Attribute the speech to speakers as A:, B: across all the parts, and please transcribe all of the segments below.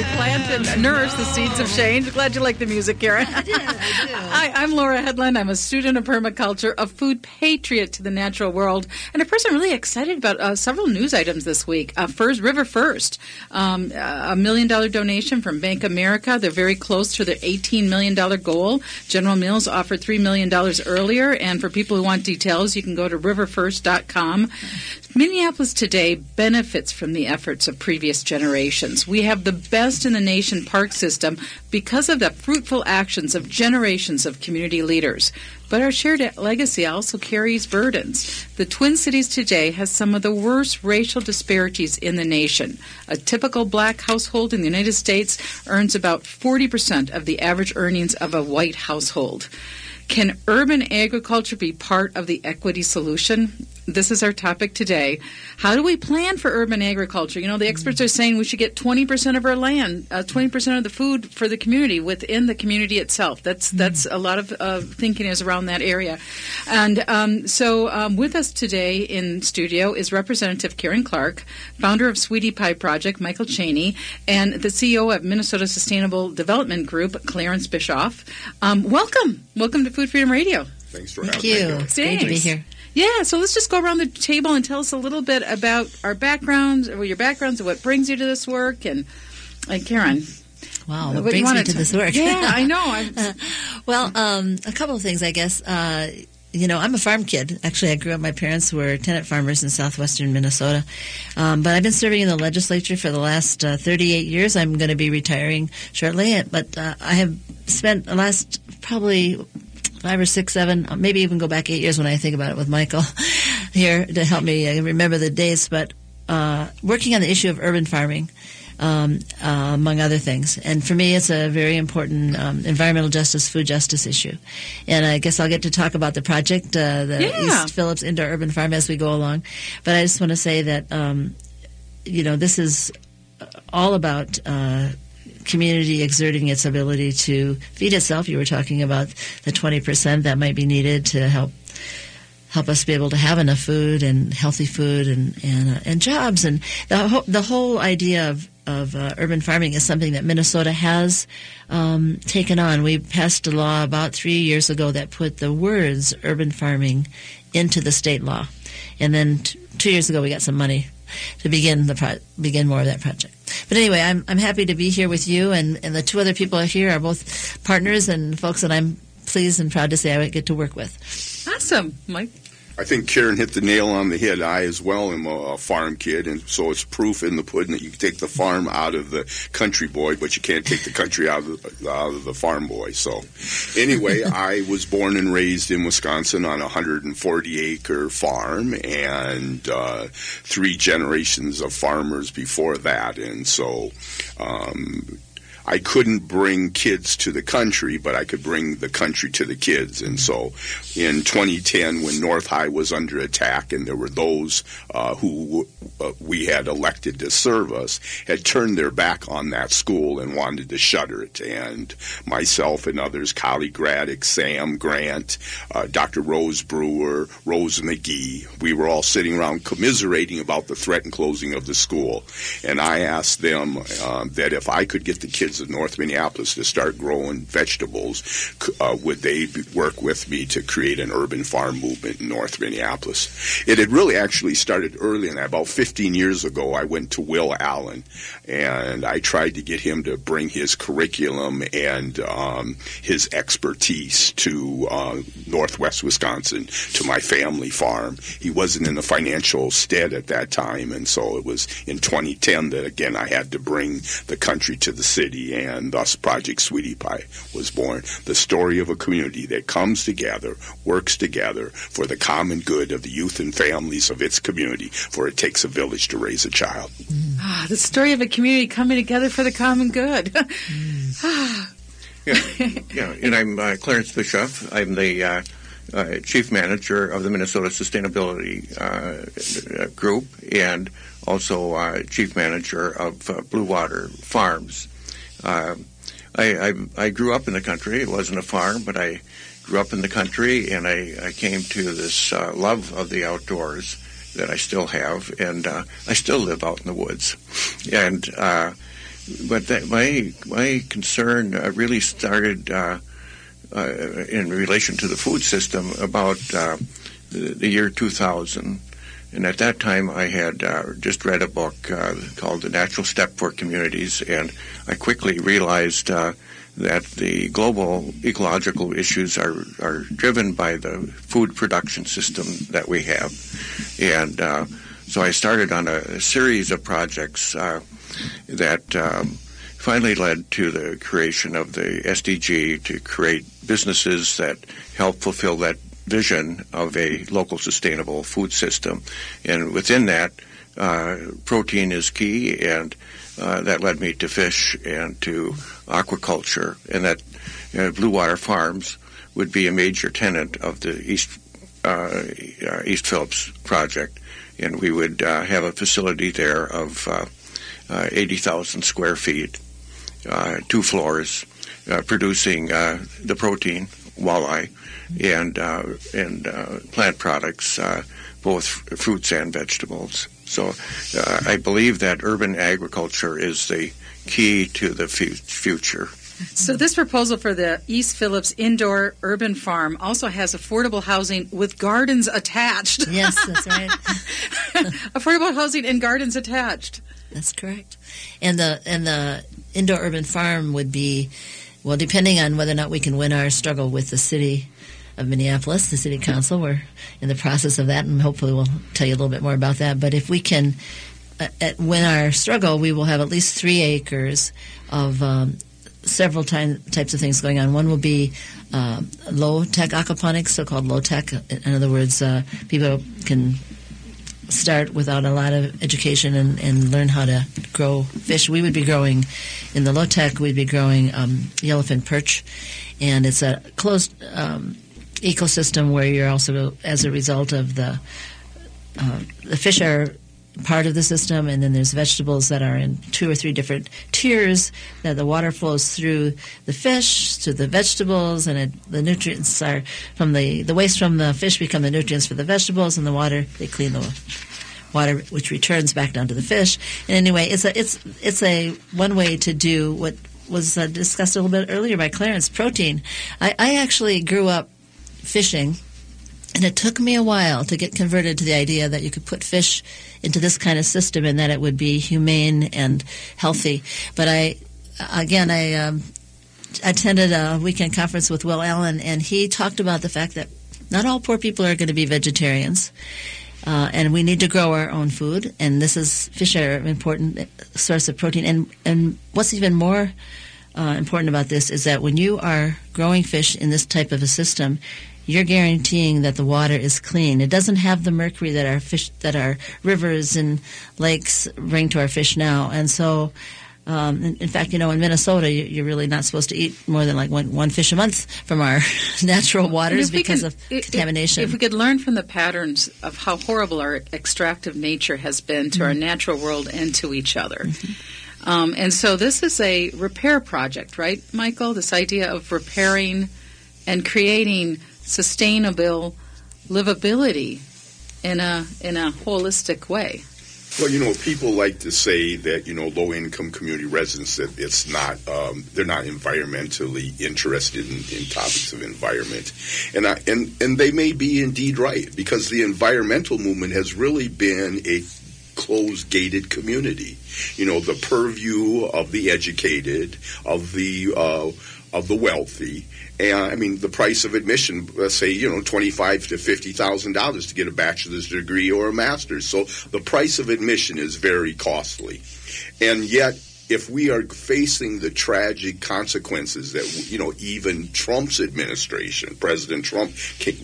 A: we plant and nourish the seeds of change. Glad you like the music, Karen.
B: I did. I did.
A: Hi, I'm Laura Headland. I'm a student of permaculture, a food patriot to the natural world, and a person really excited about uh, several news items this week. Uh, First, River First, um, a million dollar donation from Bank America. They're very close to their $18 million goal. General Mills offered $3 million earlier, and for people who want details, you can go to riverfirst.com. Minneapolis today benefits from the efforts of previous generations. We have the best in the nation park system because of the fruitful actions of generations of community leaders. But our shared legacy also carries burdens. The Twin Cities today has some of the worst racial disparities in the nation. A typical black household in the United States earns about 40% of the average earnings of a white household. Can urban agriculture be part of the equity solution? This is our topic today. How do we plan for urban agriculture? You know, the experts are saying we should get 20% of our land, uh, 20% of the food for the community within the community itself. That's that's a lot of uh, thinking is around that area. And um, so, um, with us today in studio is Representative Karen Clark, founder of Sweetie Pie Project, Michael Chaney, and the CEO of Minnesota Sustainable Development Group, Clarence Bischoff. Um, welcome, welcome to Food Freedom Radio.
C: Thanks for
B: Thank
C: having
B: you.
C: me.
B: It's great to be here.
A: Yeah, so let's just go around the table and tell us a little bit about our backgrounds, or your backgrounds, and what brings you to this work. And, and Karen,
B: Wow,
A: what
B: what
A: do you
B: brings me
A: wanna
B: to this work?
A: Yeah, I know. I'm,
B: well, um, a couple of things, I guess. Uh, you know, I'm a farm kid. Actually, I grew up. My parents were tenant farmers in southwestern Minnesota, um, but I've been serving in the legislature for the last uh, 38 years. I'm going to be retiring shortly, but uh, I have spent the last probably five or six, seven, uh, maybe even go back eight years when I think about it with Michael here to help me uh, remember the dates. But uh, working on the issue of urban farming um, uh, among other things. And for me, it's a very important um, environmental justice, food justice issue. And I guess I'll get to talk about the project, uh, the
A: Yeah.
B: East Phillips Indoor Urban Farm, as we go along. But I just want to say that, um, you know, this is all about. Uh, community exerting its ability to feed itself. You were talking about the 20% that might be needed to help help us be able to have enough food and healthy food and and, uh, and jobs and the whole, the whole idea of of uh, urban farming is something that Minnesota has um, taken on. We passed a law about three years ago that put the words urban farming into the state law, and then t- two years ago we got some money to begin the pro- begin more of that project. But anyway, I'm I'm happy to be here with you, and, and the two other people here are both partners and folks that I'm pleased and proud to say I get to work with.
A: awesome, Mike.
C: I think Karen hit the nail on the head. I, as well, am a, farm kid, and so it's proof in the pudding that you can take the farm out of the country boy, but you can't take the country out of the, out of the farm boy. So, anyway, I was born and raised in Wisconsin on a 140 acre farm, and uh, three generations of farmers before that, and so. Um, I couldn't bring kids to the country, but I could bring the country to the kids. And so in 2010, when North High was under attack and there were those uh, who uh, we had elected to serve us, had turned their back on that school and wanted to shutter it. And myself and others, Collie Graddick, Sam Grant, uh, Dr. Rose Brewer, Rose McGee, we were all sitting around commiserating about the threat and closing of the school. And I asked them uh, that if I could get the kids of North Minneapolis to start growing vegetables, uh, would they work with me to create an urban farm movement in North Minneapolis? It had really actually started early, and about 15 years ago, I went to Will Allen, and I tried to get him to bring his curriculum and um, his expertise to uh, Northwest Wisconsin, to my family farm. He wasn't in the financial stead at that time, and so it was in 2010 that again I had to bring the country to the city, and thus Project Sweetie Pie was born. The story of a community that comes together, works together for the common good of the youth and families of its community, for it takes a village to raise a child.
A: Ah, the story of a community coming together for the common good.
D: Yeah, yeah. And I'm uh, Clarence Bischoff. I'm the uh, uh, chief manager of the Minnesota Sustainability uh, Group and also uh, chief manager of uh, Blue Water Farms. Uh, I, I, I grew up in the country. It wasn't a farm, but I grew up in the country, and I, I came to this uh, love of the outdoors that I still have, and uh, I still live out in the woods. And uh, but that, my my concern uh, really started uh, uh, in relation to the food system about the, the, year 2000. And at that time, I had uh, just read a book uh, called The Natural Step for Communities, and I quickly realized uh, that the global ecological issues are, are driven by the food production system that we have. And uh, so I started on a, series of projects that um, finally led to the creation of the SDG to create businesses that help fulfill that vision of a local sustainable food system. And within that, uh, protein is key, and uh, that led me to fish and to aquaculture, and that uh, Blue Water Farms would be a major tenant of the East uh, uh, East Phillips project, and we would uh, have a facility there of 80,000 square feet, two floors, producing the protein walleye and uh, and uh, plant products, uh, both fruits and vegetables. So I believe that urban agriculture is the key to the future.
A: So, this proposal for the East Phillips Indoor Urban Farm also has affordable housing with gardens attached.
B: Yes, that's right.
A: affordable housing and gardens attached.
B: That's correct. And the and the indoor urban farm would be well, depending on whether or not we can win our struggle with the city of Minneapolis, the city council, we're in the process of that, and hopefully we'll tell you a little bit more about that. But if we can uh, win our struggle, we will have at least three acres of um, several time, types of things going on. One will be uh, low tech aquaponics, so called low tech. In other words, uh, people can start without a lot of education and, and learn how to grow fish. We would be growing in the low tech, we'd be growing um, yellowfin perch, and it's a closed um, ecosystem where you're also, as a result of the uh, the fish are part of the system, and then there's vegetables that are in two or three different tiers that the water flows through the fish to the vegetables, and it, the nutrients are from the the waste from the fish become the nutrients for the vegetables, and the water they clean the water which returns back down to the fish. And anyway, it's a it's it's a one way to do what was uh, discussed a little bit earlier by Clarence protein. I, I actually grew up fishing and it took me a while to get converted to the idea that you could put fish into this kind of system and that it would be humane and healthy. But I, again, I um, attended a weekend conference with Will Allen, and he talked about the fact that not all poor people are going to be vegetarians. Uh, and we need to grow our own food, and this is fish are an important source of protein. And and what's even more uh, important about this is that when you are growing fish in this type of a system, you're guaranteeing that the water is clean. It doesn't have the mercury that our fish, that our rivers and lakes bring to our fish now. And so, um, in, in, fact, you know, in Minnesota, you, are really not supposed to eat more than like one, one fish a month from our natural waters because of contamination.
A: If we could learn from the patterns of how horrible our extractive nature has been to mm-hmm. our natural world and to each other. Mm-hmm. Um, and so this is a repair project, right, Michael? This idea of repairing and creating sustainable livability in a in a holistic way.
C: Well, you know, people like to say that you know low income community residents that it's not um, they're not environmentally interested in, in, topics of environment, and I, and and they may be indeed right because the environmental movement has really been a closed gated community. You know, the purview of the educated, of the uh, of the wealthy, and I mean, the price of admission, let's say, you know, twenty-five to fifty thousand dollars to get a bachelor's degree or a master's. So the price of admission is very costly, and yet if we are facing the tragic consequences that you know even Trump's administration, President Trump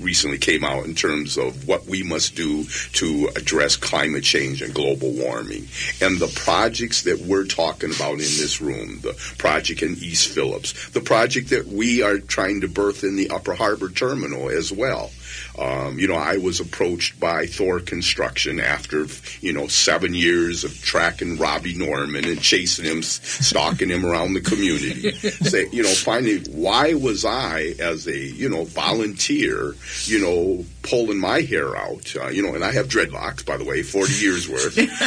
C: recently came out in terms of what we must do to address climate change and global warming, and the projects that we're talking about in this room, the project in East Phillips, the project that we are trying to birth in the Upper Harbor Terminal as well. Um, you know, I was approached by Thor Construction after, you know, seven years of tracking Robbie Norman and chasing him, stalking him around the community. Say, you know, finally, why was I, as a, you know, volunteer, you know, pulling my hair out, uh, you know, and I have dreadlocks, by the way, 40 years worth.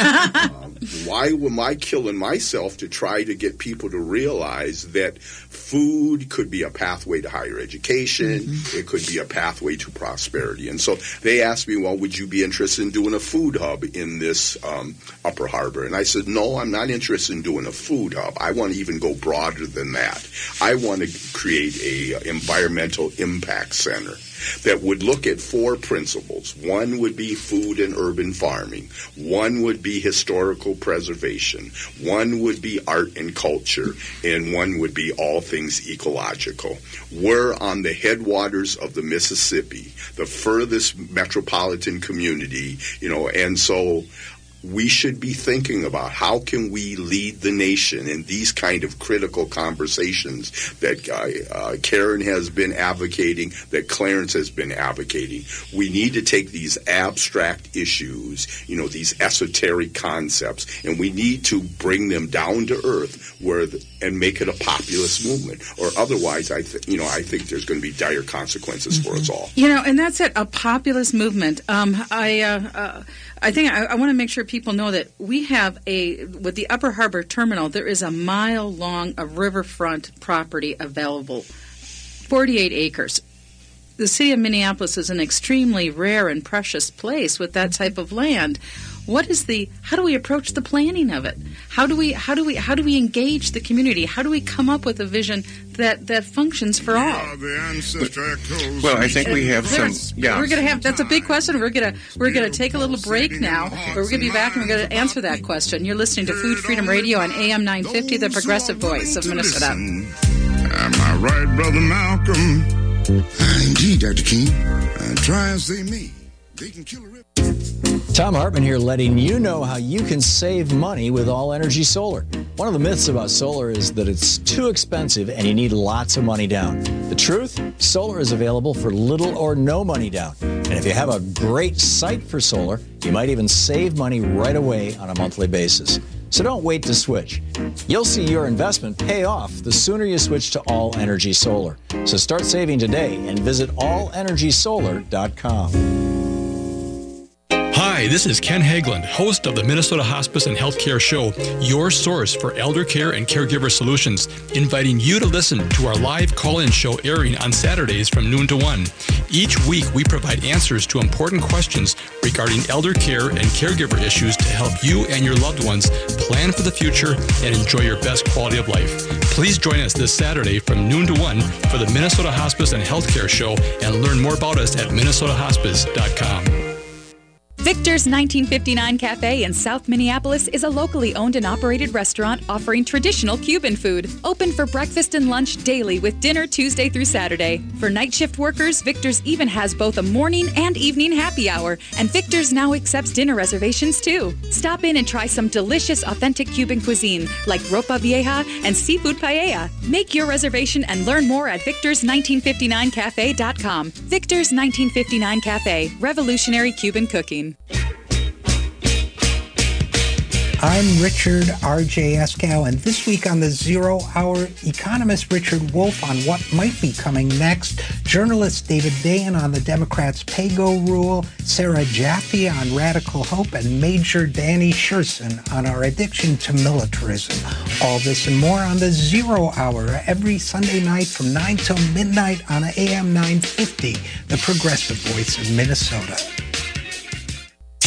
C: um, why am I killing myself to try to get people to realize that food could be a pathway to higher education, mm-hmm. it could be a pathway to prosperity? And so they asked me, well, would you be interested in doing a food hub in this um, Upper Harbor? And I said, no, I'm not interested in doing a food hub. I want to even go broader than that. I want to create a environmental impact center that would look at four principles. One would be food and urban farming. One would be historical preservation. One would be art and culture. And one would be all things ecological. We're on the headwaters of the Mississippi, the furthest metropolitan community, you know, and so we should be thinking about how can we lead the nation in these kind of critical conversations that uh, uh, Karen has been advocating, that Clarence has been advocating. We need to take these abstract issues, you know, these esoteric concepts, and we need to bring them down to earth where the, and make it a populist movement. Or otherwise, I th- you know, I think there's going to be dire consequences mm-hmm. for us all.
A: You know, and that's it, a populist movement. Um, I. Uh, uh I think I, I want to make sure people know that we have a with the Upper Harbor Terminal. There is a mile long of riverfront property available, forty-eight acres. The city of Minneapolis is an extremely rare and precious place with that type of land what is the how do we approach the planning of it? How do we how do we how do we engage the community? How do we come up with a vision that that functions for all?
D: well i think we have some yeah.
A: we're gonna have that's a big question. We're gonna we're gonna take a little break now but we're gonna be back and we're gonna answer that question. You're listening to food freedom radio on am 950 the progressive voice of minnesota.
E: am i right brother malcolm? Indeed dr. King. Uh, try and say me they can kill a
F: Thom Hartmann here, letting you know how you can save money with All Energy Solar. One of the myths about solar is that it's too expensive and you need lots of money down. The truth? Solar is available for little or no money down. And if you have a great site for solar, you might even save money right away on a monthly basis. So don't wait to switch. You'll see your investment pay off the sooner you switch to All Energy Solar. So start saving today and visit allenergysolar.com.
G: Hi, this is Ken Haglind, host of the Minnesota Hospice and Healthcare Show, your source for elder care and caregiver solutions, inviting you to listen to our live call in show airing on Saturdays from noon to 1. Each week, we provide answers to important questions regarding elder care and caregiver issues to help you and your loved ones plan for the future and enjoy your best quality of life. Please join us this Saturday from noon to 1 for the Minnesota Hospice and Healthcare Show and learn more about us at minnesotahospice.com.
H: Victor's 1959 Cafe in South Minneapolis is a locally owned and operated restaurant offering traditional Cuban food. Open for breakfast and lunch daily with dinner Tuesday through Saturday. For night shift workers, Victor's even has both a morning and evening happy hour, and Victor's now accepts dinner reservations too. Stop in and try some delicious authentic Cuban cuisine like ropa vieja and seafood paella. Make your reservation and learn more at victors1959cafe.com. Victor's 1959 Cafe, revolutionary Cuban cooking.
I: I'm Richard R.J. Eskow, and this week on the Zero Hour, economist Richard Wolff on what might be coming next, journalist David Dayen on the Democrats' pay-go rule, Sarah Jaffe on radical hope, and Major Danny Sjursen on our addiction to militarism. All this and more on the Zero Hour every Sunday night from 9 till midnight on AM 950, the progressive voice of Minnesota.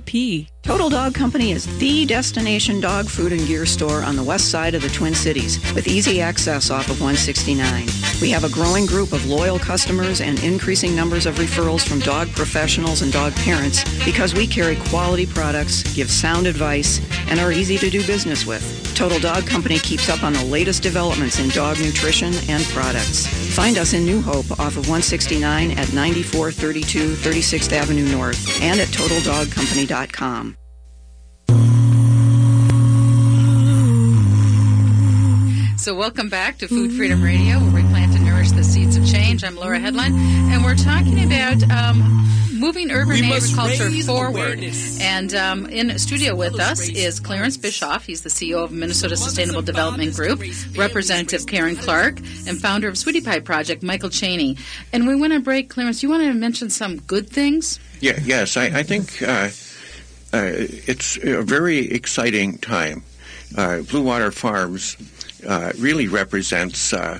J: OP.
K: Total Dog Company is the destination dog food and gear store on the west side of the Twin Cities with easy access off of 169. We have a growing group of loyal customers and increasing numbers of referrals from dog professionals and dog parents because we carry quality products, give sound advice, and are easy to do business with. Total Dog Company keeps up on the latest developments in dog nutrition and products. Find us in New Hope off of 169 at 9432 36th Avenue North and at totaldogcompany.com.
A: So, welcome back to Food Freedom Radio, where we plan to nourish the seeds of change. I'm Laura Headland, and we're talking about um, moving urban
L: We
A: agriculture forward.
L: awareness.
A: And um, in studio with us is Clarence Bischoff. He's the CEO of Minnesota Sustainable Development Group, Representative Karen Clark, and founder of Sweetie Pie Project, Michael Chaney. And we went on break. Clarence, you want to mention some good things?
D: Yeah, yes, I, I think uh, uh, it's a very exciting time. Uh, Blue Water Farms uh, really represents uh,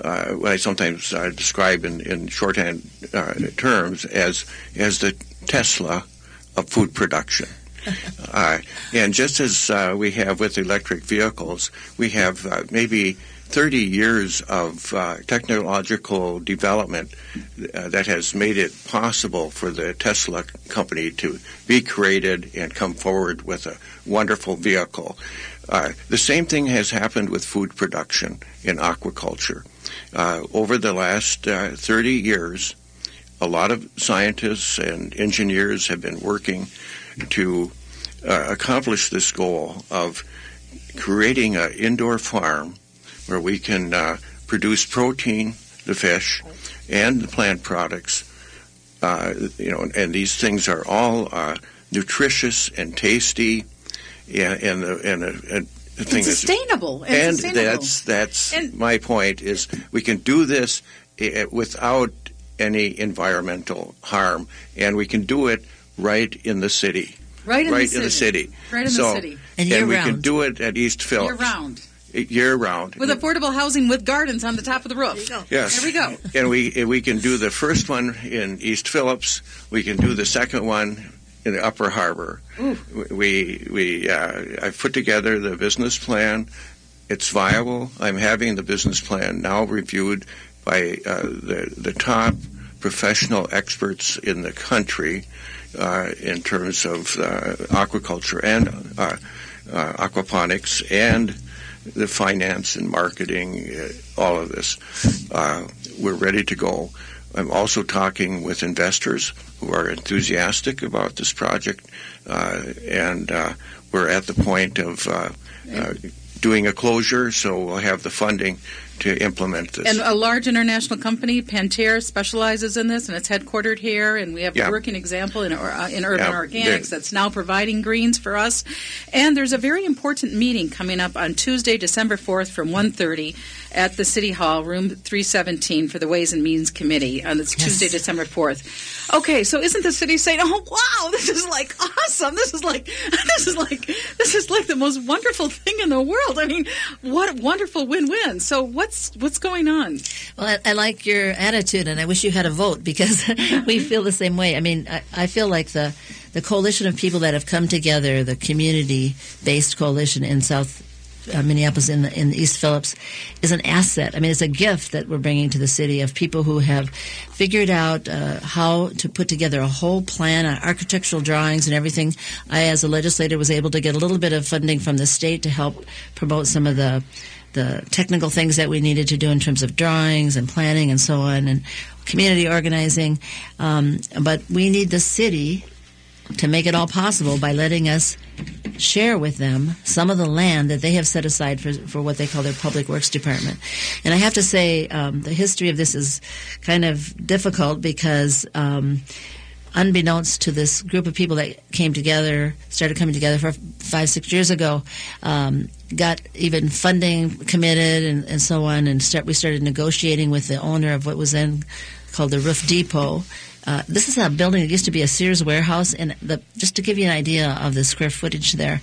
D: uh, what I sometimes uh, describe in, in shorthand uh, terms as as the Tesla of food production. Uh, and just as uh, we have with electric vehicles, we have uh, maybe 30 years of uh, technological development uh, that has made it possible for the Tesla company to be created and come forward with a wonderful vehicle. Uh, the same thing has happened with food production in aquaculture. Uh, over the last uh, 30 years, a lot of scientists and engineers have been working to uh, accomplish this goal of creating an indoor farm where we can uh, produce protein, the fish, and the plant products. Uh, you know, and these things are all uh, nutritious and tasty, and uh, uh, and the, and, the- and the thing
A: And
D: that's-
A: sustainable. And
D: and
A: sustainable.
D: that's that's
A: And-
D: my point is we can do this eh, eh, without any environmental harm, and we can do it right in the city.
A: Right in the
D: right
A: city.
D: in the city.
A: Right in the
D: so,
A: city.
B: And
D: we
B: year-round.
D: can do it at East Phillips.
A: Year round.
D: Eh, year round.
A: With affordable housing with gardens on the top of the roof.
D: Yes.
A: There we go.
D: And we and we can do the first one in East Phillips. We can do the second one in the Upper Harbor. We we uh, I've put together the business plan. It's viable. I'm having the business plan now reviewed by uh, the the top professional experts in the country uh, in terms of uh, aquaculture and uh, uh, aquaponics and the finance and marketing, uh, all of this. Uh, we're ready to go. I'm also talking with investors who are enthusiastic about this project, uh, and uh, we're at the point of uh, doing a closure, so we'll have the funding to implement this.
A: And a large international company, Pentair, specializes in this, and it's headquartered here. And we have
D: Yeah.
A: a working example in, uh, in Urban
D: Yeah,
A: Organics
D: they-
A: that's now providing greens for us. And there's a very important meeting coming up on Tuesday, December 4th, from 1:30 at the City Hall, room 317, for the Ways and Means Committee. And it's Tuesday, December 4th. Okay, so isn't the city saying, "Oh wow, this is like awesome. This is like this is like this is like the most wonderful thing in the world." I mean, what a wonderful win-win. So what's what's going on?
B: Well, I, I like your attitude, and I wish you had a vote because we feel the same way. I mean, I, I feel like the the coalition of people that have come together, the community-based coalition in South uh, Minneapolis in the, in East Phillips, is an asset. I mean, it's a gift that we're bringing to the city of people who have figured out uh, how to put together a whole plan, uh, architectural drawings, and everything. I, as a legislator, was able to get a little bit of funding from the state to help promote some of the the technical things that we needed to do in terms of drawings and planning and so on, and community organizing. Um, but we need the city to make it all possible by letting us share with them some of the land that they have set aside for, for what they call their public works department. And I have to say, um, the history of this is kind of difficult because. Um, unbeknownst to this group of people that came together, started coming together for five, six years ago, um, got even funding committed and, and so on, and start, we started negotiating with the owner of what was then called the Roof Depot. Uh, this is a building that used to be a Sears warehouse, and the, just to give you an idea of the square footage there,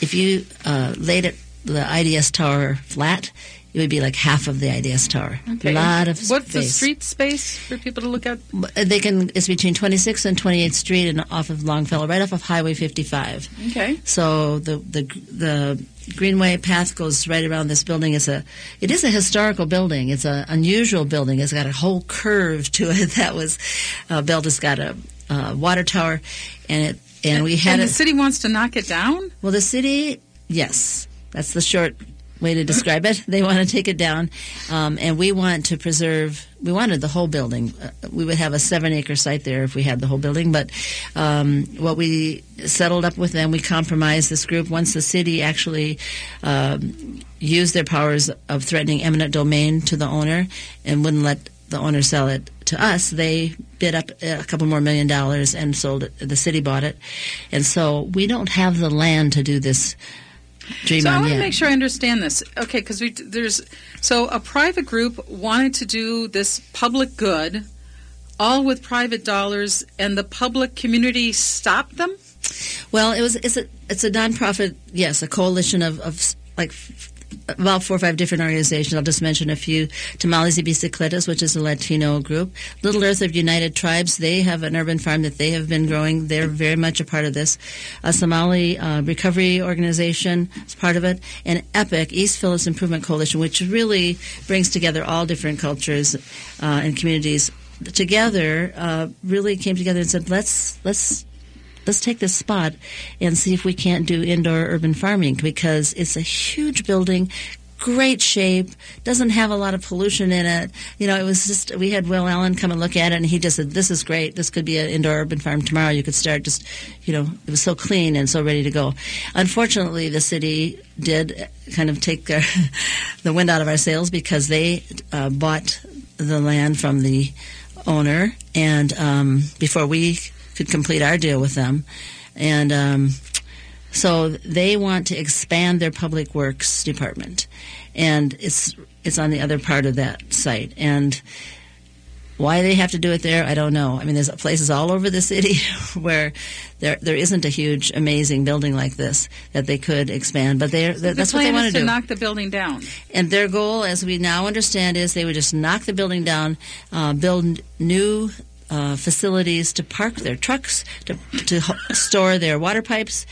B: if you uh, laid it the IDS tower flat, it would be like half of the IDS tower.
A: Okay.
B: A lot of
A: What's the street space for people to look at?
B: They can. It's between 26th and 28th Street, and off of Longfellow, right off of Highway 55.
A: Okay.
B: So the the the Greenway path goes right around this building. It's a it is a historical building. It's an unusual building. It's got a whole curve to it that was uh, built. It's got a uh, water tower, and it and we had
A: and the
B: it.
A: city wants to knock it down.
B: Well, the city, yes, that's the short way to describe it. They want to take it down, um, and we want to preserve. We wanted the whole building. Uh, we would have a seven-acre site there if we had the whole building. But um, what we settled up with them, we compromised this group. Once the city actually um, used their powers of threatening eminent domain to the owner and wouldn't let the owner sell it to us, they bid up a couple more million dollars and sold it. The city bought it, and so we don't have the land to do this
A: so I want to
B: yet.
A: make sure I understand this. Okay, because we there's so a private group wanted to do this public good, all with private dollars, and the public community stopped them.
B: Well, it was it's a it's a nonprofit, yes, a coalition of, of like about four or five different organizations. I'll just mention a few. Tamales y Bicicletas, which is a Latino group. Little Earth of United Tribes, they have an urban farm that they have been growing. They're very much a part of this. A Somali uh, recovery organization is part of it. And EPIC, East Phillips Improvement Coalition, which really brings together all different cultures uh, and communities together, uh, really came together and said, let's let's let's take this spot and see if we can't do indoor urban farming because it's a huge building great shape doesn't have a lot of pollution in it. You know it was just we had will allen come and look at it and he just said this is great. This could be an indoor urban farm tomorrow. You could start just you know it was so clean and so ready to go. Unfortunately the city did kind of take their, the wind out of our sails because they uh, bought the land from the owner and um, before we could complete our deal with them and um, so they want to expand their public works department and it's it's on the other part of that site and why they have to do it there, I don't know. I mean, there's places all over the city where there there isn't a huge, amazing building like this that they could expand, but they're,
A: the
B: that's what they want to do.
A: knock the building down.
B: And their goal, as we now understand, is they would just knock the building down, uh, build new uh, facilities to park their trucks, to, to store their water pipes,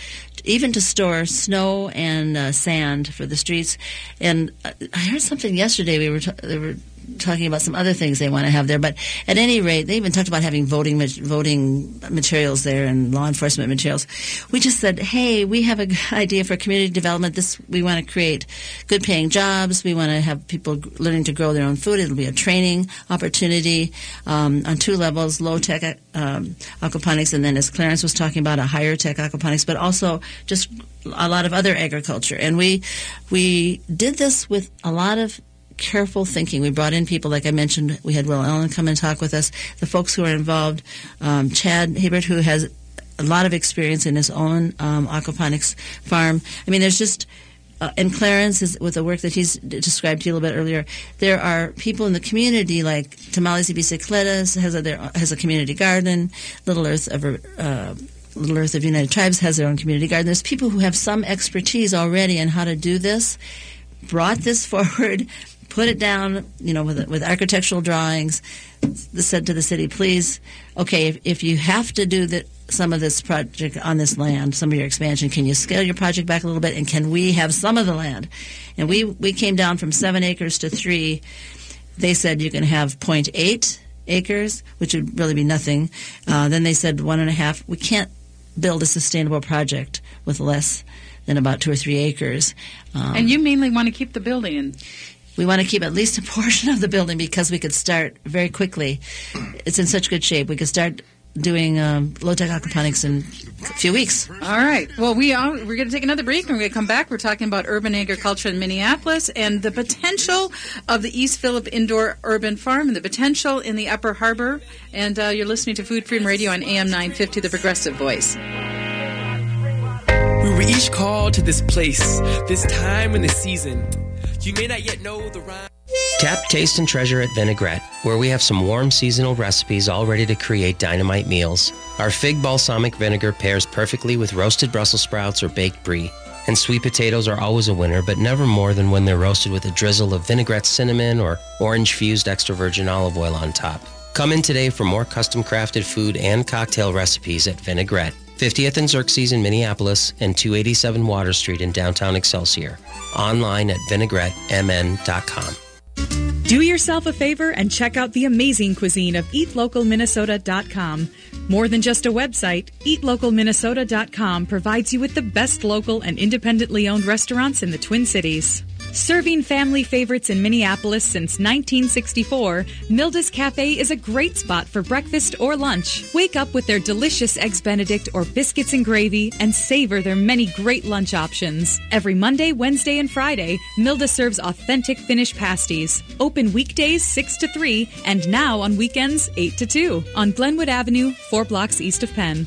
B: even to store snow and uh, sand for the streets. And uh, I heard something yesterday. We were ta- they were talking about some other things they want to have there. But at any rate, they even talked about having voting voting materials there and law enforcement materials. We just said, hey, we have an idea for community development. This we want to create good paying jobs. We want to have people learning to grow their own food. It'll be a training opportunity um, on two levels: low tech um, aquaponics, and then as Clarence was talking about, a higher tech aquaponics, but also just a lot of other agriculture. And we we did this with a lot of careful thinking. We brought in people, like I mentioned, we had Will Allen come and talk with us, the folks who are involved, um, Chad Hebert, who has a lot of experience in his own um, aquaponics farm. I mean, there's just, uh, and Clarence is with the work that he's described to you a little bit earlier. There are people in the community like Tamales y Bicicletas has a their, has a community garden. Little Earth of uh, Little Earth of United Tribes has their own community garden. There's people who have some expertise already in how to do this. Brought this forward, put it down, you know, with with architectural drawings. Said to the city, please, okay, if, if you have to do the, some of this project on this land, some of your expansion, can you scale your project back a little bit, and can we have some of the land? And we we came down from seven acres to three. They said you can have 0.8 acres, which would really be nothing. Uh, then they said one and a half. We can't build a sustainable project with less than about two or three acres. Um,
A: and you mainly want to keep the building in.
B: We want to keep at least a portion of the building because we could start very quickly. It's in such good shape. We could start doing um, low tech aquaponics in a few weeks.
A: All right. Well, we are, we're going to take another break, and we're going to come back. We're talking about urban agriculture in Minneapolis and the potential of the East Phillip Indoor Urban Farm and the potential in the Upper Harbor. And uh, you're listening to Food Freedom Radio on AM 950, The Progressive Voice.
L: We were each called to this place, this time in the season. You may not yet know the rhyme.
M: Tap, taste, and treasure at Vinaigrette, where we have some warm seasonal recipes all ready to create dynamite meals. Our fig balsamic vinegar pairs perfectly with roasted Brussels sprouts or baked brie. And sweet potatoes are always a winner, but never more than when they're roasted with a drizzle of vinaigrette cinnamon or orange fused extra virgin olive oil on top. Come in today for more custom crafted food and cocktail recipes at Vinaigrette, 50th and Xerxes in Minneapolis and 287 Water Street in downtown Excelsior. Online at vinaigrettemn.com.
H: Do yourself a favor and check out the amazing cuisine of eatlocalminnesota.com. More than just a website, eatlocalminnesota.com provides you with the best local and independently owned restaurants in the Twin Cities. Serving family favorites in Minneapolis since 1964, Milda's Cafe is a great spot for breakfast or lunch. Wake up with their delicious Eggs Benedict or biscuits and gravy and savor their many great lunch options. Every Monday, Wednesday, and Friday, Milda serves authentic Finnish pasties. Open weekdays 6 to 3 and now on weekends 8 to 2 on Glenwood Avenue, 4 blocks east of Penn.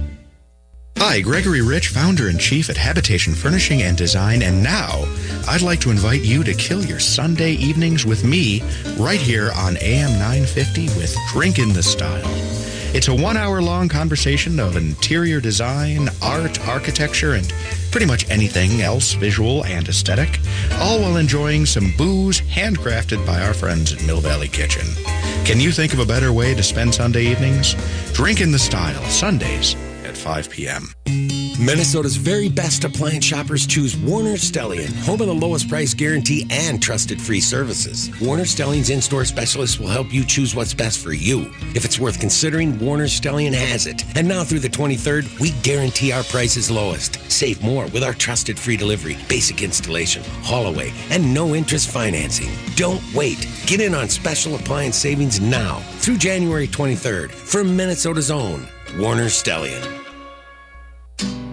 N: Hi, Gregory Rich, founder and chief at Habitation Furnishing and Design, and now I'd like to invite you to kill your Sunday evenings with me right here on AM 950 with Drink in the Style. It's a one hour long conversation of interior design, art, architecture, and pretty much anything else visual and aesthetic, all while enjoying some booze handcrafted by our friends at Mill Valley Kitchen. Can you think of a better way to spend Sunday evenings? Drink in the Style, Sundays 5 p.m.
O: Minnesota's very best appliance shoppers choose Warner Stellian, home of the lowest price guarantee and trusted free services. Warner Stellian's in-store specialists will help you choose what's best for you. If it's worth considering, Warner Stellian has it. And now through the 23rd, we guarantee our price is lowest. Save more with our trusted free delivery, basic installation, haul and no interest financing. Don't wait. Get in on special appliance savings now through January 23rd from Minnesota's own Warner Stellian.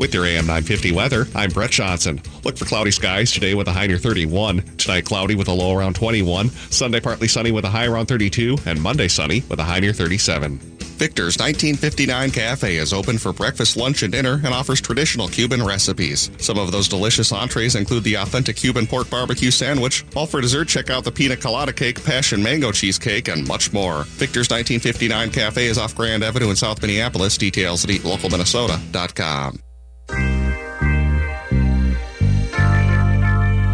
P: With your AM 950 weather, I'm Brett Johnson. Look for cloudy skies today with a high near 31. Tonight, cloudy with a low around 21. Sunday, partly sunny with a high around 32. And Monday, sunny with a high near 37. Victor's 1959 Cafe is open for breakfast, lunch, and dinner and offers traditional Cuban recipes. Some of those delicious entrees include the authentic Cuban pork barbecue sandwich, All for dessert, check out the pina colada cake, passion mango cheesecake, and much more. Victor's 1959 Cafe is off Grand Avenue in South Minneapolis. Details at eatlocalminnesota.com.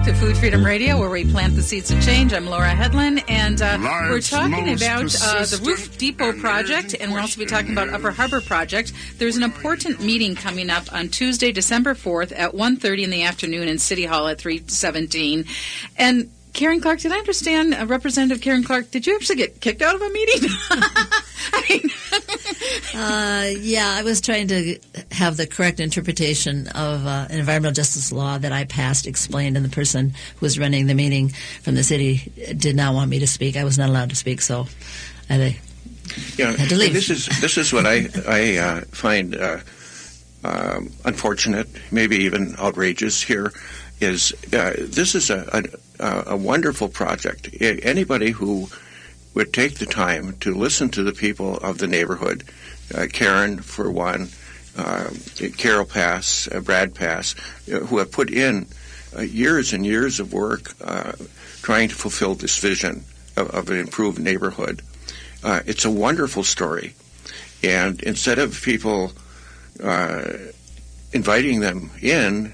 A: to Food Freedom Radio, where we plant the seeds of change. I'm Laura Headland, and uh, we're talking about uh, the Roof Depot project, and we'll also be talking about Upper Harbor project. There's an important meeting coming up on Tuesday, December 4th at 1.30 in the afternoon in City Hall at 317. And Karen Clark, did I understand, uh, Representative Karen Clark, did you actually get kicked out of a meeting?
B: Uh, yeah, I was trying to have the correct interpretation of uh, an environmental justice law that I passed explained, and the person who was running the meeting from the city did not want me to speak. I was not allowed to speak, so I
D: Yeah,
B: had to leave.
D: this is this is what I I uh, find uh, um, unfortunate, maybe even outrageous. Here is uh, this is a, a a wonderful project. Anybody who would take the time to listen to the people of the neighborhood, uh, Karen for one, uh, Carol Pass, uh, Brad Pass, uh, who have put in uh, years and years of work trying to fulfill this vision of, of an improved neighborhood. It's a wonderful story. And instead of people inviting them in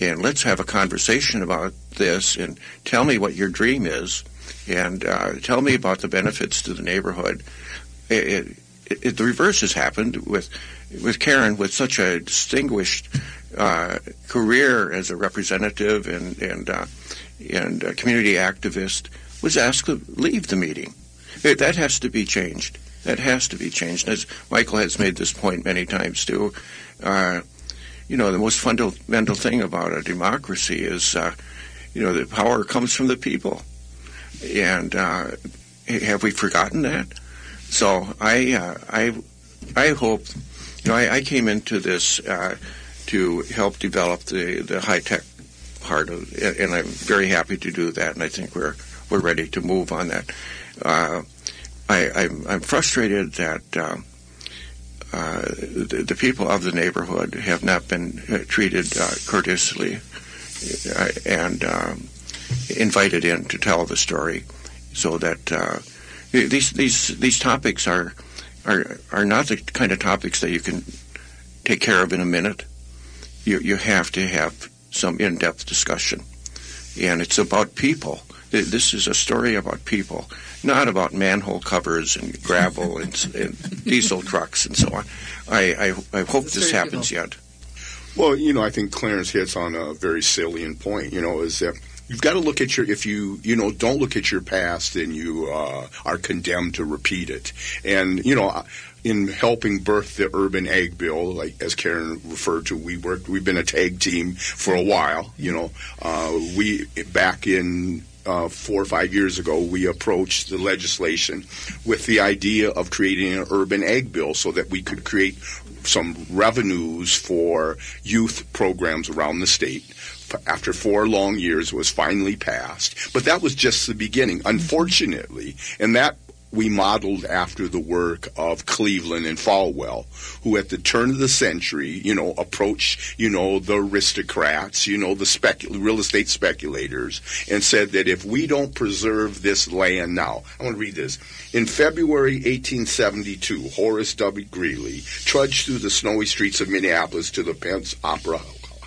D: and let's have a conversation about this and tell me what your dream is and uh, tell me about the benefits to the neighborhood, it, it, it, the reverse has happened with with Karen with such a distinguished uh, career as a representative and and uh, and a community activist was asked to leave the meeting that has to be changed. That has to be changed. As Michael has made this point many times too, uh, you know, the most fundamental thing about a democracy is, uh, you know, the power comes from the people. And uh, have we forgotten that? So I, uh, I, I hope, you know, I, I came into this uh, to help develop the, the high tech part of, and I'm very happy to do that. And I think we're we're ready to move on that. Uh, I, am frustrated that uh, the, the, people of the neighborhood have not been uh, treated uh, courteously uh, and um, invited in to tell the story, so that these these these topics are are are not the kind of topics that you can take care of in a minute. You you have to have some in-depth discussion, and it's about people. This is a story about people, not about manhole covers and gravel and, and, diesel trucks and so on. I, I, I hope this happens yet.
C: Well, you know, I think Clarence hits on a very salient point. You know, is that you've got to look at your if you you know don't look at your past and you uh, are condemned to repeat it. And you know, in helping birth the urban ag bill, like as Karen referred to, we worked. We've been a tag team for a while. You know, uh, we back in uh, four or five years ago, we approached the legislation with the idea of creating an urban ag bill so that we could create some revenues for youth programs around the state. After four long years, was finally passed, but that was just the beginning. Unfortunately, and that we modeled after the work of Cleveland and Folwell, who at the turn of the century, you know, approached, you know, the aristocrats, you know, the spec- real estate speculators, and said that if we don't preserve this land now, I want to read this. In February 1872, Horace W. Greeley trudged through the snowy streets of Minneapolis to the Pence Opera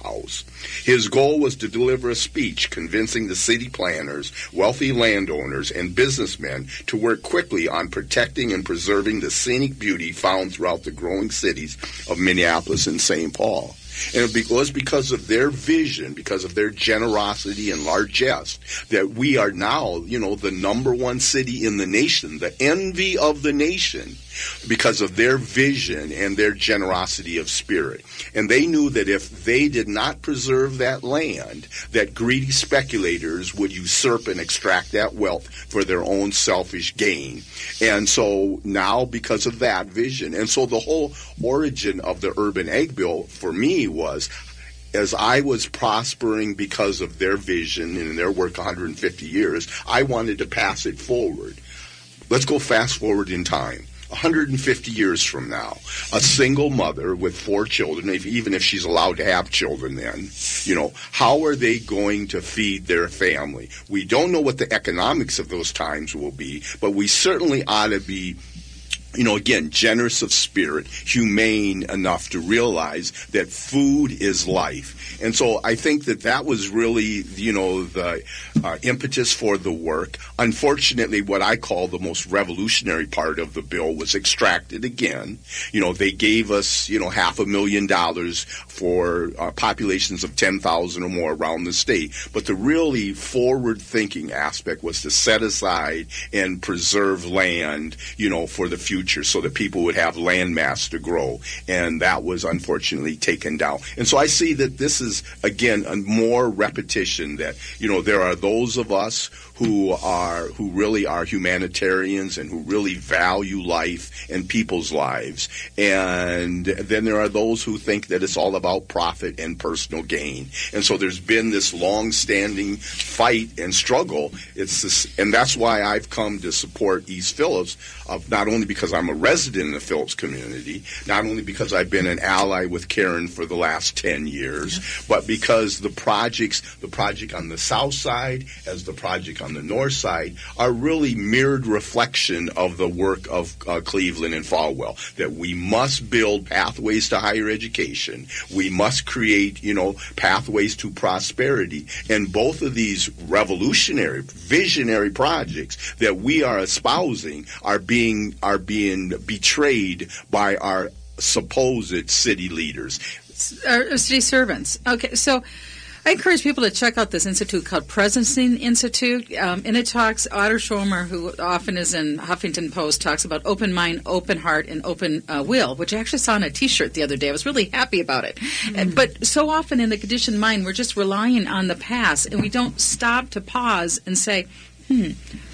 C: House. His goal was to deliver a speech convincing the city planners, wealthy landowners, and businessmen to work quickly on protecting and preserving the scenic beauty found throughout the growing cities of Minneapolis and St. Paul. And it was because of their vision, because of their generosity and largesse, that we are now, you know, the number one city in the nation, the envy of the nation, because of their vision and their generosity of spirit. And they knew that if they did not preserve that land, that greedy speculators would usurp and extract that wealth for their own selfish gain. And so now, because of that vision, and so the whole origin of the urban ag bill for me was as I was prospering because of their vision and their work 150 years, I wanted to pass it forward. Let's go fast forward in time. 150 years from now, a single mother with four children, if, even if she's allowed to have children then, you know, how are they going to feed their family? We don't know what the economics of those times will be, but we certainly ought to be you know, again, generous of spirit, humane enough to realize that food is life. And so I think that that was really, you know, the uh, impetus for the work. Unfortunately, what I call the most revolutionary part of the bill was extracted again. You know, they gave us, you know, half a million dollars for uh, populations of 10,000 or more around the state. But the really forward thinking aspect was to set aside and preserve land, you know, for the future future so that people would have land mass to grow. And that was unfortunately taken down. And so I see that this is, again, a more repetition that, you know, there are those of us who are who really are humanitarians and who really value life and people's lives. And then there are those who think that it's all about profit and personal gain. And so there's been this long-standing fight and struggle. It's this, and that's why I've come to support East Phillips, uh, not only because I'm a resident in the Phillips community, not only because I've been an ally with Karen for the last 10 years, yeah. but because the projects, the project on the south side as the project on on the north side are really mirrored reflection of the work of uh, Cleveland and Folwell. That we must build pathways to higher education. We must create, you know, pathways to prosperity. And both of these revolutionary, visionary projects that we are espousing are being are being betrayed by our supposed city leaders,
A: our city servants. Okay, so I encourage people to check out this institute called Presencing Institute, um, and it talks. Otto Scharmer, who often is in Huffington Post, talks about open mind, open heart, and open uh, will, which I actually saw on a T-shirt the other day. I was really happy about it. Mm. But so often in the conditioned mind, we're just relying on the past, and we don't stop to pause and say, "Hmm,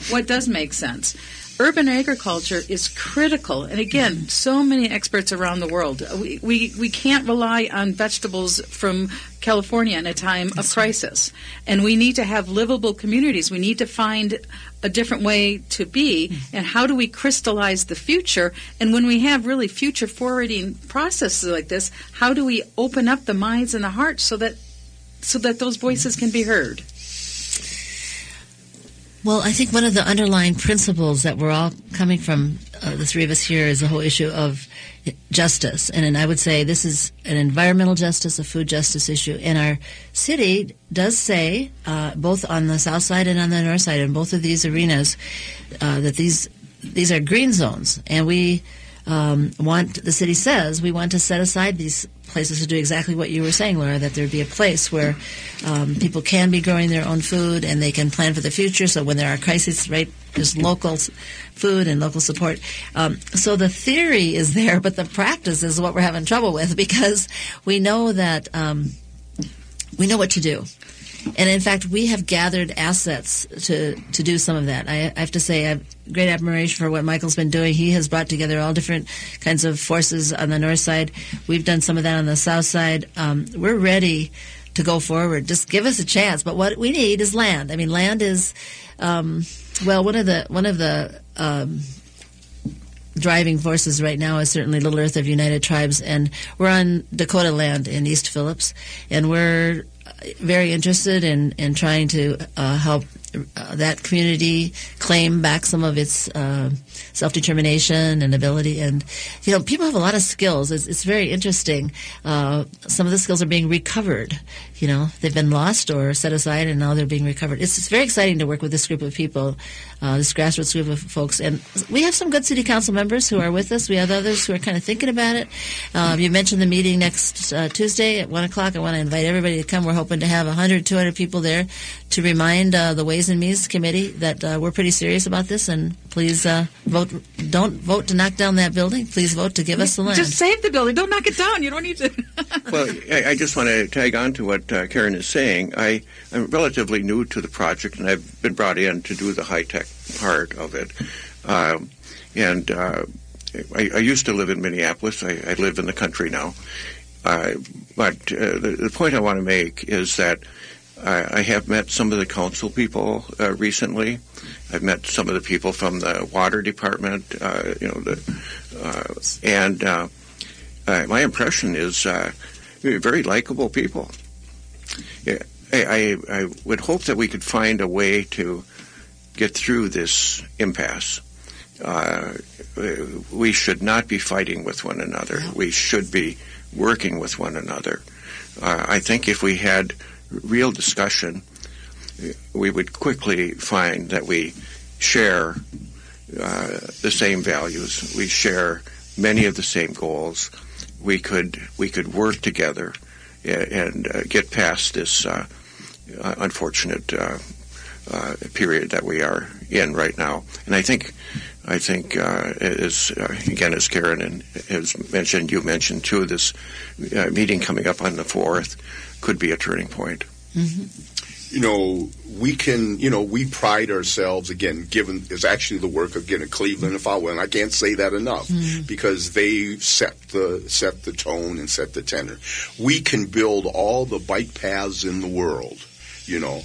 A: what does make sense?" Urban agriculture is critical. And again, so many experts around the world. We, we, we can't rely on vegetables from California in a time of crisis. And we need to have livable communities. We need to find a different way to be. And how do we crystallize the future? And when we have really future forwarding processes like this, how do we open up the minds and the hearts so that so that those voices can be heard?
B: Well, I think one of the underlying principles that we're all coming from, uh, the three of us here, is the whole issue of justice. And, and I would say this is an environmental justice, a food justice issue. And our city does say, uh, both on the south side and on the north side, in both of these arenas, uh, that these these are green zones, and we um, want the city says we want to set aside these places to do exactly what you were saying, Laura, that there'd be a place where um, people can be growing their own food and they can plan for the future. So when there are crises, right, there's local food and local support. Um, so the theory is there, but the practice is what we're having trouble with because we know that um, we know what to do. And in fact, we have gathered assets to, to do some of that. I, I have to say, I have great admiration for what Michael's been doing. He has brought together all different kinds of forces on the north side. We've done some of that on the south side. Um, we're ready to go forward. Just give us a chance. But what we need is land. I mean, land is, um, well, one of the one of the um, driving forces right now is certainly Little Earth of United Tribes, and we're on Dakota land in East Phillips, and we're very interested in, in trying to uh, help uh, that community claim back some of its uh, self determination and ability. And you know, people have a lot of skills. It's, it's very interesting. Uh, some of the skills are being recovered. You know, they've been lost or set aside, and now they're being recovered. It's, it's very exciting to work with this group of people, uh, this grassroots group of folks. And we have some good city council members who are with us. We have others who are kind of thinking about it. Um, you mentioned the meeting next uh, Tuesday at one o'clock. I want to invite everybody to come. We're hoping to have 100, 200 people there to remind uh, the Ways and Means Committee that uh, we're pretty serious about this, and please uh, vote. Don't vote to knock down that building. Please vote to give us the land.
A: Just save the building. Don't knock it down. You don't need to.
D: well, I, I, just want to tag on to what uh, Karen is saying. I, am relatively new to the project, and I've been brought in to do the high tech part of it. Um, and uh, I, I, used to live in Minneapolis. I, I live in the country now. Uh, but uh, the, the point I want to make is that I, I have met some of the council people uh, recently. I've met some of the people from the water department. Uh, you know, the, uh, and uh, uh, my impression is uh, very likable people. I, I, I, would hope that we could find a way to get through this impasse. we should not be fighting with one another. We should be working with one another. I think if we had real discussion, we would quickly find that we share uh, the same values. We share many of the same goals. We could we could work together and, uh, get past this uh, unfortunate uh, uh, period that we are in right now. And I think I think uh, as again as Karen has mentioned, you mentioned too this meeting coming up on the fourth could be a turning point.
C: Mm-hmm. You know, we can, you know, we pride ourselves, again, given is actually the work of, again, of Cleveland and Folwell, and I can't say that enough mm-hmm. because they set the, set the tone and set the tenor. We can build all the bike paths in the world, you know,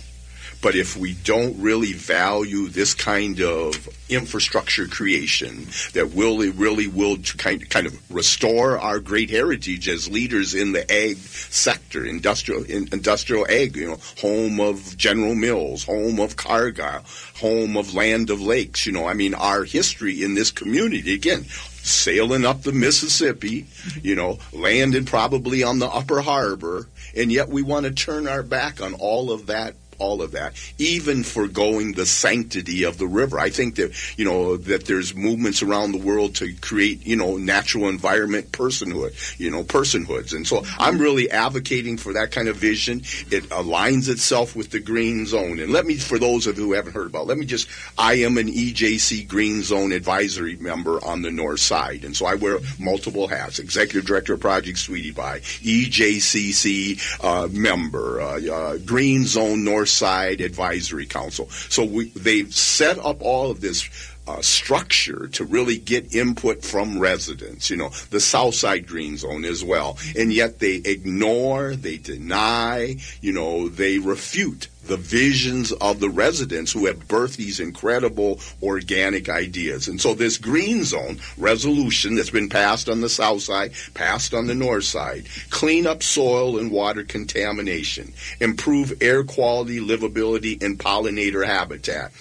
C: but if we don't really value this kind of infrastructure creation that will really will kind kind of restore our great heritage as leaders in the ag sector, industrial in, industrial ag, you know, home of General Mills, home of Cargill, home of Land O'Lakes. You know, I mean, our history in this community again sailing up the Mississippi, you know, landing probably on the upper harbor, and yet we want to turn our back on all of that all of that, even forgoing the sanctity of the river. I think that you know that there's movements around the world to create you know natural environment personhood, you know personhoods, and so I'm really advocating for that kind of vision. It aligns itself with the green zone. And let me, for those of you who haven't heard about, it, let me just, I am an EJC Green Zone advisory member on the north side, and so I wear multiple hats: executive director of Project Sweetie Pie, EJCC uh, member, uh, uh, Green Zone North Side Advisory Council. So we, they've set up all of this uh, structure to really get input from residents, you know, the Southside Green Zone as well. And yet they ignore, they deny, you know, they refute the visions of the residents who have birthed these incredible organic ideas. And so this green zone resolution that's been passed on the south side, passed on the north side, clean up soil and water contamination, improve air quality, livability, and pollinator habitat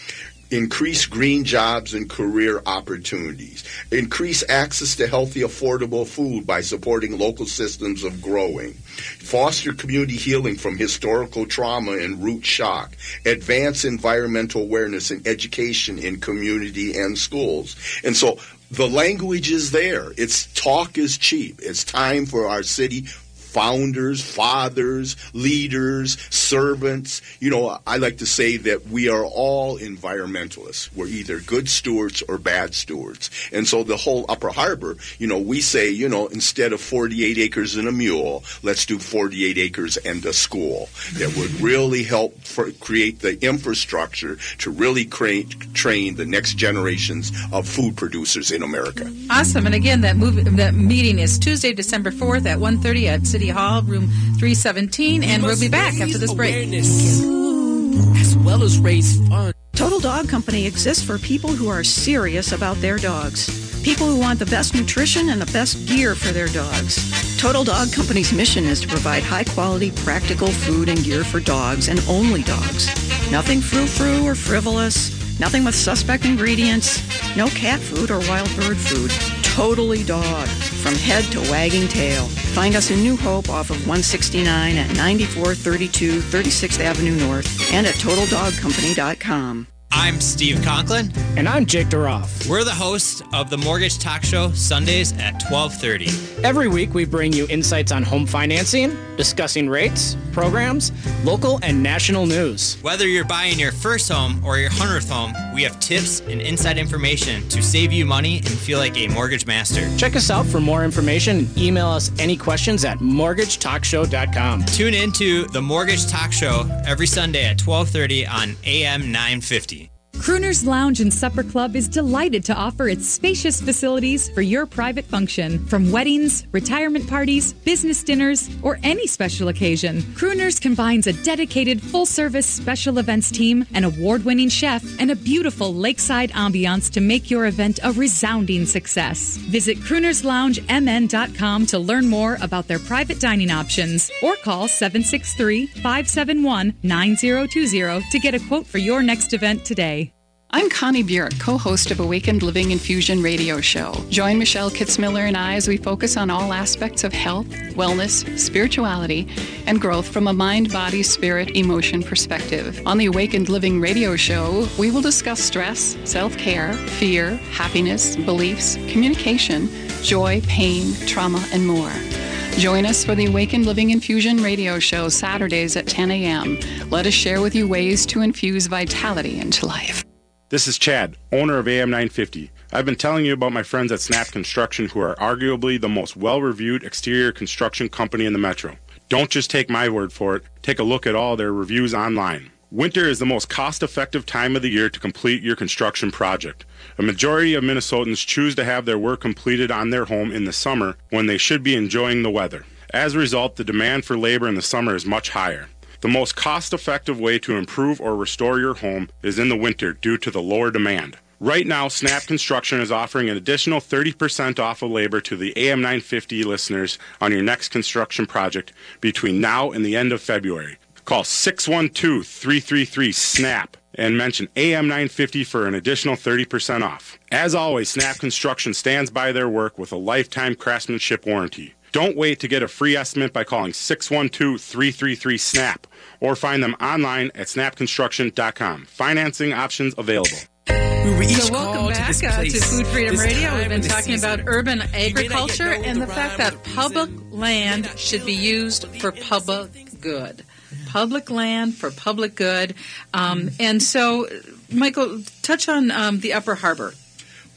C: increase green jobs and career opportunities, increase access to healthy, affordable food by supporting local systems of growing, foster community healing from historical trauma and root shock, advance environmental awareness and education in community and schools. And so the language is there. It's talk is cheap. It's time for our city founders, fathers, leaders, servants. You know, I like to say that we are all environmentalists. We're either good stewards or bad stewards. And so the whole Upper Harbor, you know, we say, you know, instead of 48 acres and a mule, let's do 48 acres and a school that would really help create the infrastructure to really create, train the next generations of food producers in America.
A: Awesome. And again, that, move, that meeting is Tuesday, December 4th at 1.30 at City City Hall, room 317, and we'll be back after this break.
L: As well as raise funds.
K: Total Dog Company exists for people who are serious about their dogs. People who want the best nutrition and the best gear for their dogs. Total Dog Company's mission is to provide high quality, practical food and gear for dogs and only dogs. Nothing frou-frou or frivolous. Nothing with suspect ingredients. No cat food or wild bird food. Totally dog, from head to wagging tail. Find us in New Hope off of 169 at 9432 36th Avenue North and at TotalDogCompany.com.
Q: I'm Steve Conklin.
R: And I'm Jake Duroff.
Q: We're the hosts of the Mortgage Talk Show Sundays at 1230.
R: Every week we bring you insights on home financing, discussing rates, programs, local and national news.
Q: Whether you're buying your first home or your 100th home, we have tips and inside information to save you money and feel like a mortgage master.
R: Check us out for more information and email us any questions at mortgagetalkshow.com.
Q: Tune in to the Mortgage Talk Show every Sunday at 1230 on AM 950.
H: Crooners Lounge and Supper Club is delighted to offer its spacious facilities for your private function. From weddings, retirement parties, business dinners, or any special occasion, Crooners combines a dedicated full service special events team, an award winning chef, and a beautiful lakeside ambiance to make your event a resounding success. Visit CroonersLoungeMN.com to learn more about their private dining options or call 763 571 9020 to get a quote for your next event today.
S: I'm Connie Bjork, co-host of Awakened Living Infusion radio show. Join Michelle Kitzmiller and I as we focus on all aspects of health, wellness, spirituality, and growth from a mind, body, spirit, emotion perspective. On the Awakened Living radio show, we will discuss stress, self-care, fear, happiness, beliefs, communication, joy, pain, trauma, and more. Join us for the Awakened Living Infusion radio show Saturdays at 10 a.m. Let us share with you ways to infuse vitality into life.
T: This is Chad, owner of AM 950. I've been telling you about my friends at Snap Construction, who are arguably the most well reviewed exterior construction company in the metro. Don't just take my word for it, take a look at all their reviews online. Winter is the most cost effective time of the year to complete your construction project. A majority of Minnesotans choose to have their work completed on their home in the summer when they should be enjoying the weather. As a result, the demand for labor in the summer is much higher. The most cost effective way to improve or restore your home is in the winter due to the lower demand. Right now, Snap Construction is offering an additional 30% off of labor to the AM 950 listeners on your next construction project between now and the end of February. Call 612 333 SNAP and mention AM 950 for an additional 30% off. As always, Snap Construction stands by their work with a lifetime craftsmanship warranty. Don't wait to get a free estimate by calling 612 333 SNAP or find them online at snapconstruction.com. Financing options available.
L: We were each
A: So welcome back
L: to
A: uh, to Food Freedom
L: this
A: Radio. We've been talking
L: season.
A: about urban
L: You may not yet
A: agriculture and the
L: the
A: fact that public land should be used for public good. Public land for public good. Um, and so, Michael, touch on um, the Upper Harbor.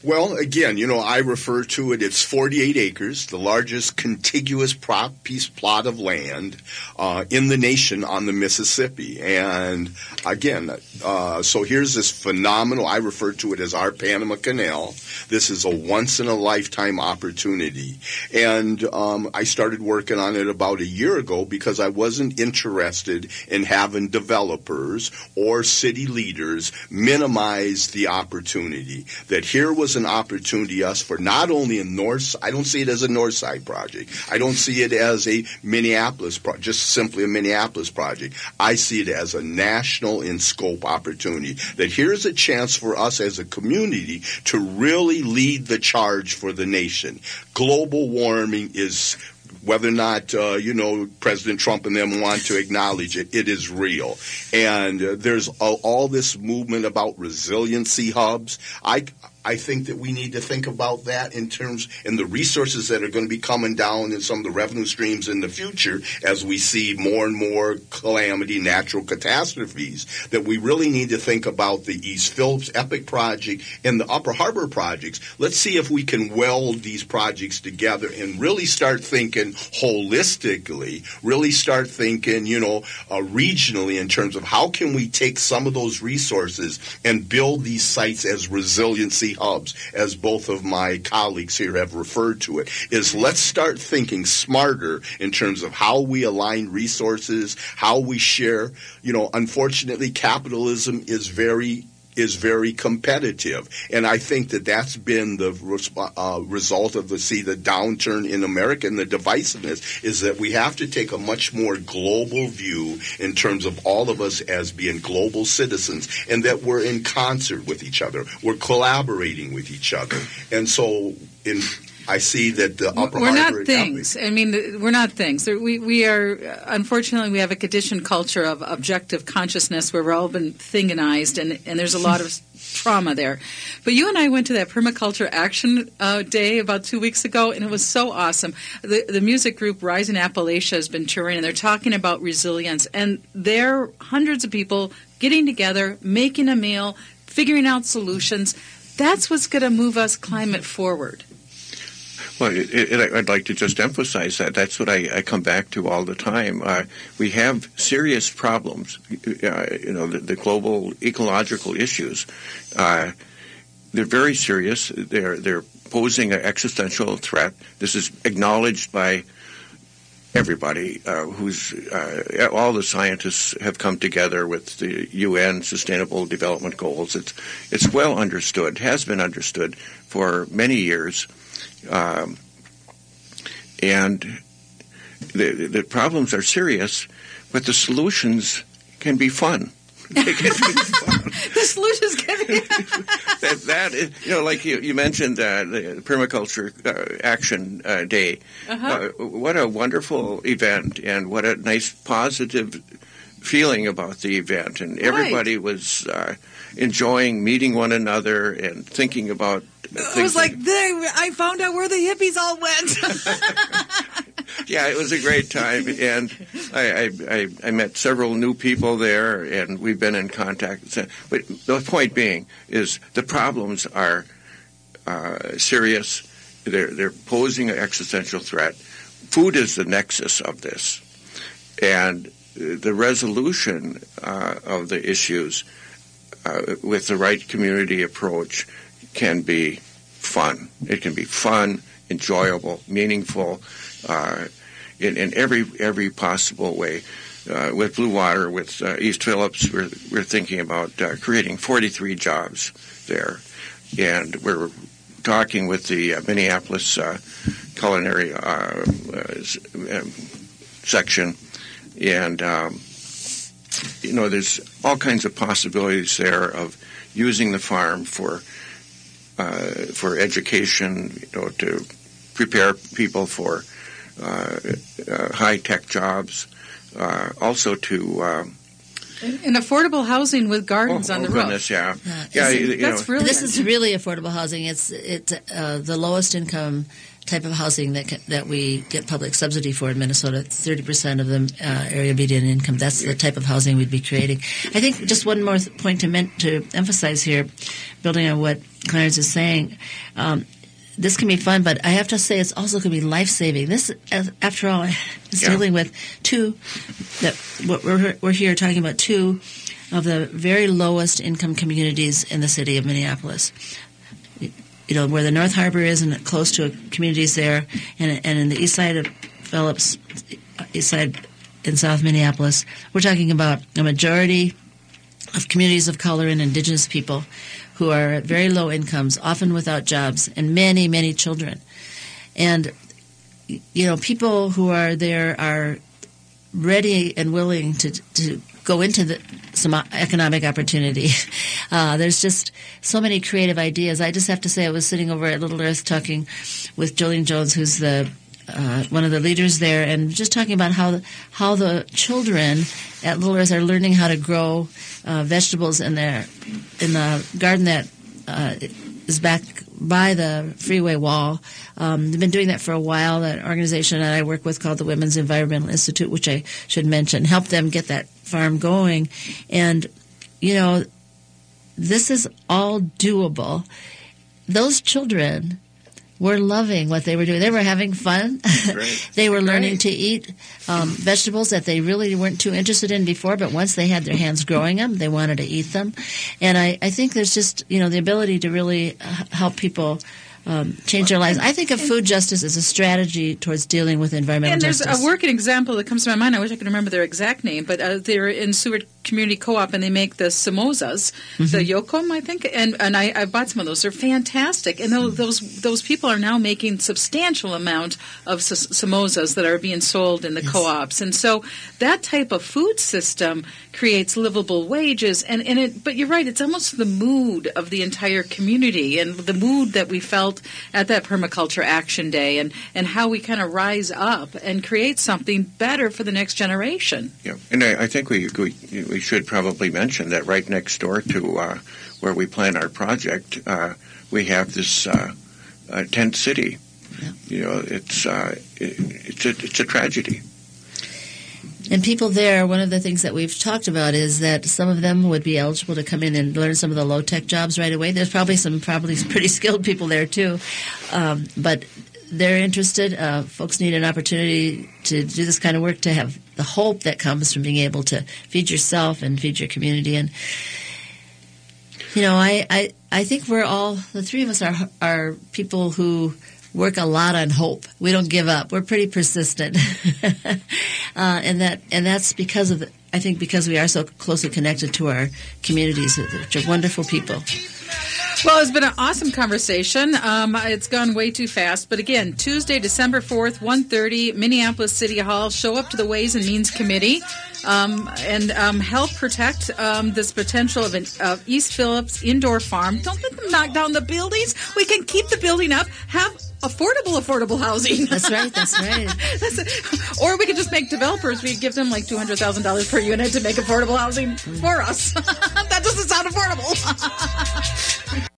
C: Well, again, you know, I refer to it, it's 48 acres, the largest contiguous prop, piece plot of land uh, in the nation on the Mississippi. And again, uh, so here's this phenomenal, I refer to it as our Panama Canal. This is a once in a lifetime opportunity. And um, I started working on it about a year ago because I wasn't interested in having developers or city leaders minimize the opportunity. That here was an opportunity us for not only a north, I don't see it as a north side project. I don't see it as a Minneapolis project, just simply a Minneapolis project. I see it as a national in scope opportunity. That here's a chance for us as a community to really lead the charge for the nation. Global warming is whether or not uh, you know President Trump and them want to acknowledge it, it is real. And uh, there's all, all this movement about resiliency hubs. I I think that we need to think about that in terms and the resources that are going to be coming down in some of the revenue streams in the future as we see more and more calamity, natural catastrophes. That we really need to think about the East Phillips Epic project and the Upper Harbor projects. Let's see if we can weld these projects together and really start thinking holistically. Really start thinking, you know, uh, regionally in terms of how can we take some of those resources and build these sites as resiliency hubs, as both of my colleagues here have referred to it, is let's start thinking smarter in terms of how we align resources, how we share. You know, unfortunately, capitalism is very is very competitive, and I think that that's been the resp- uh, result of the see the downturn in America and the divisiveness is that we have to take a much more global view in terms of all of us as being global citizens, and that we're in concert with each other, we're collaborating with each other, and so in. I see that the upper
A: we're not things. I mean, we're not things. We we are unfortunately we have a conditioned culture of objective consciousness where we're all been thinganized, and and there's a lot of trauma there. But you and I went to that permaculture action uh, day about two weeks ago, and it was so awesome. The the music group Rising Appalachia has been touring, and they're talking about resilience, and there are hundreds of people getting together, making a meal, figuring out solutions. That's what's going to move us climate forward.
D: Well, it, it, I'd like to just emphasize that. That's what I, I come back to all the time. Uh, we have serious problems. Uh, you know, the, the, global ecological issues. Uh, they're very serious. They're they're posing an existential threat. This is acknowledged by everybody uh, who's uh, all the scientists have come together with the UN Sustainable Development Goals. It's it's well understood, has been understood for many years. Um, and the, the problems are serious, but the solutions can be fun. They can be fun.
A: the solutions can be.
D: that, that is, you know, like you, you mentioned uh, the permaculture uh, action uh, day.
A: Uh-huh.
D: what a wonderful event, and what a nice positive feeling about the event, and everybody was uh, enjoying meeting one another and thinking about.
A: I was like, there, I found out where the hippies all went.
D: yeah, it was a great time, and I, I, I, I met several new people there, and we've been in contact. But the point being is the problems are uh, serious. They're they're posing an existential threat. Food is the nexus of this, and the resolution uh, of the issues uh, with the right community approach can be fun. It can be fun, enjoyable, meaningful, uh, in, in every every possible way. Uh, with Blue Water, with uh, East Phillips, we're, we're thinking about uh, creating 43 jobs there. And we're talking with the uh, Minneapolis uh, culinary um, section. And, um, you know, there's all kinds of possibilities there of using the farm for uh, for education, you know, to prepare people for uh, uh, high tech jobs, uh, also to. Uh,
A: and affordable housing with gardens
D: oh,
A: on the
D: oh, goodness,
A: roof.
D: yeah,
B: yeah.
D: you, you
A: that's
D: know,
A: really
B: this is really affordable housing. It's it's uh, the lowest income type of housing that ca- that we get public subsidy for in Minnesota. Thirty percent of the uh, area median income. That's the type of housing we'd be creating. I think just one more th- point to men- to emphasize here, building on what Clarence is saying. Um, this can be fun, but I have to say it's also going to be life saving. This, as- after all, is
U: Yeah.
B: dealing with two that what we're we're here talking about two of the very lowest income communities in the city of Minneapolis. You know where the North Harbor is, and close to communities there, and and in the east side of Phillips, east side in South Minneapolis, we're talking about a majority of communities of color and indigenous people who are at very low incomes, often without jobs, and many, many children. And, you know, people who are there are ready and willing to, to go into the, some economic opportunity. Uh, there's just so many creative ideas. I just have to say, I was sitting over at Little Earth talking with Jolene Jones, who's the uh, one of the leaders there, and just talking about how how the children at Little Earth are learning how to grow uh, vegetables in their in the garden that uh, is back by the freeway wall. Um, they've been doing that for a while. That organization that I work with called the Women's Environmental Institute, which I should mention, helped them get that farm going. And you know, this is all doable. Those children were loving what they were doing. They were having fun. they were learning to eat um, vegetables that they really weren't too interested in before, but once they had their hands growing them, they wanted to eat them. And I, I think there's just, you know, the ability to really uh, help people um, change their lives. I think of food justice as a strategy towards dealing with environmental justice.
A: And there's
B: justice.
A: a working example that comes to my mind. I wish I could remember their exact name, but uh, they're in Seward Community Co-op, and they make the samosas, the mm-hmm. yokum, I think. And and I, I bought some of those. They're fantastic. And those those, those people are now making substantial amount of s- samosas that are being sold in the co-ops. And so that type of food system creates livable wages. And and it. But you're right. It's almost the mood of the entire community and the mood that we felt at that permaculture action day, and and how we kind of rise up and create something better for the next generation.
D: Yeah, and I, I think we, we we should probably mention that right next door to uh, where we plan our project, uh, we have this uh, uh, tent city. You know, it's uh, it, it's a it's a tragedy.
B: And people there, one of the things that we've talked about is that some of them would be eligible to come in and learn some of the low tech jobs right away. There's probably some probably pretty skilled people there too, um, but they're interested. Uh, folks need an opportunity to do this kind of work to have the hope that comes from being able to feed yourself and feed your community. And you know, I I, I think we're all the three of us are are people who work a lot on hope. We don't give up. We're pretty persistent, uh, and that and that's because of I think because we are so closely connected to our communities, which are wonderful people.
A: Well, it's been an awesome conversation. Um, it's gone way too fast, but again, Tuesday, December fourth, 1.30, Minneapolis City Hall. Show up to the Ways and Means Committee um, and um, help protect um, this potential of an of East Phillips indoor farm. Don't let them knock down the buildings. We can keep the building up. Have affordable, affordable housing.
B: That's right. That's right.
A: That's. Or we could just make developers. We'd give them like two hundred thousand dollars per unit to make affordable housing for us. that doesn't sound affordable.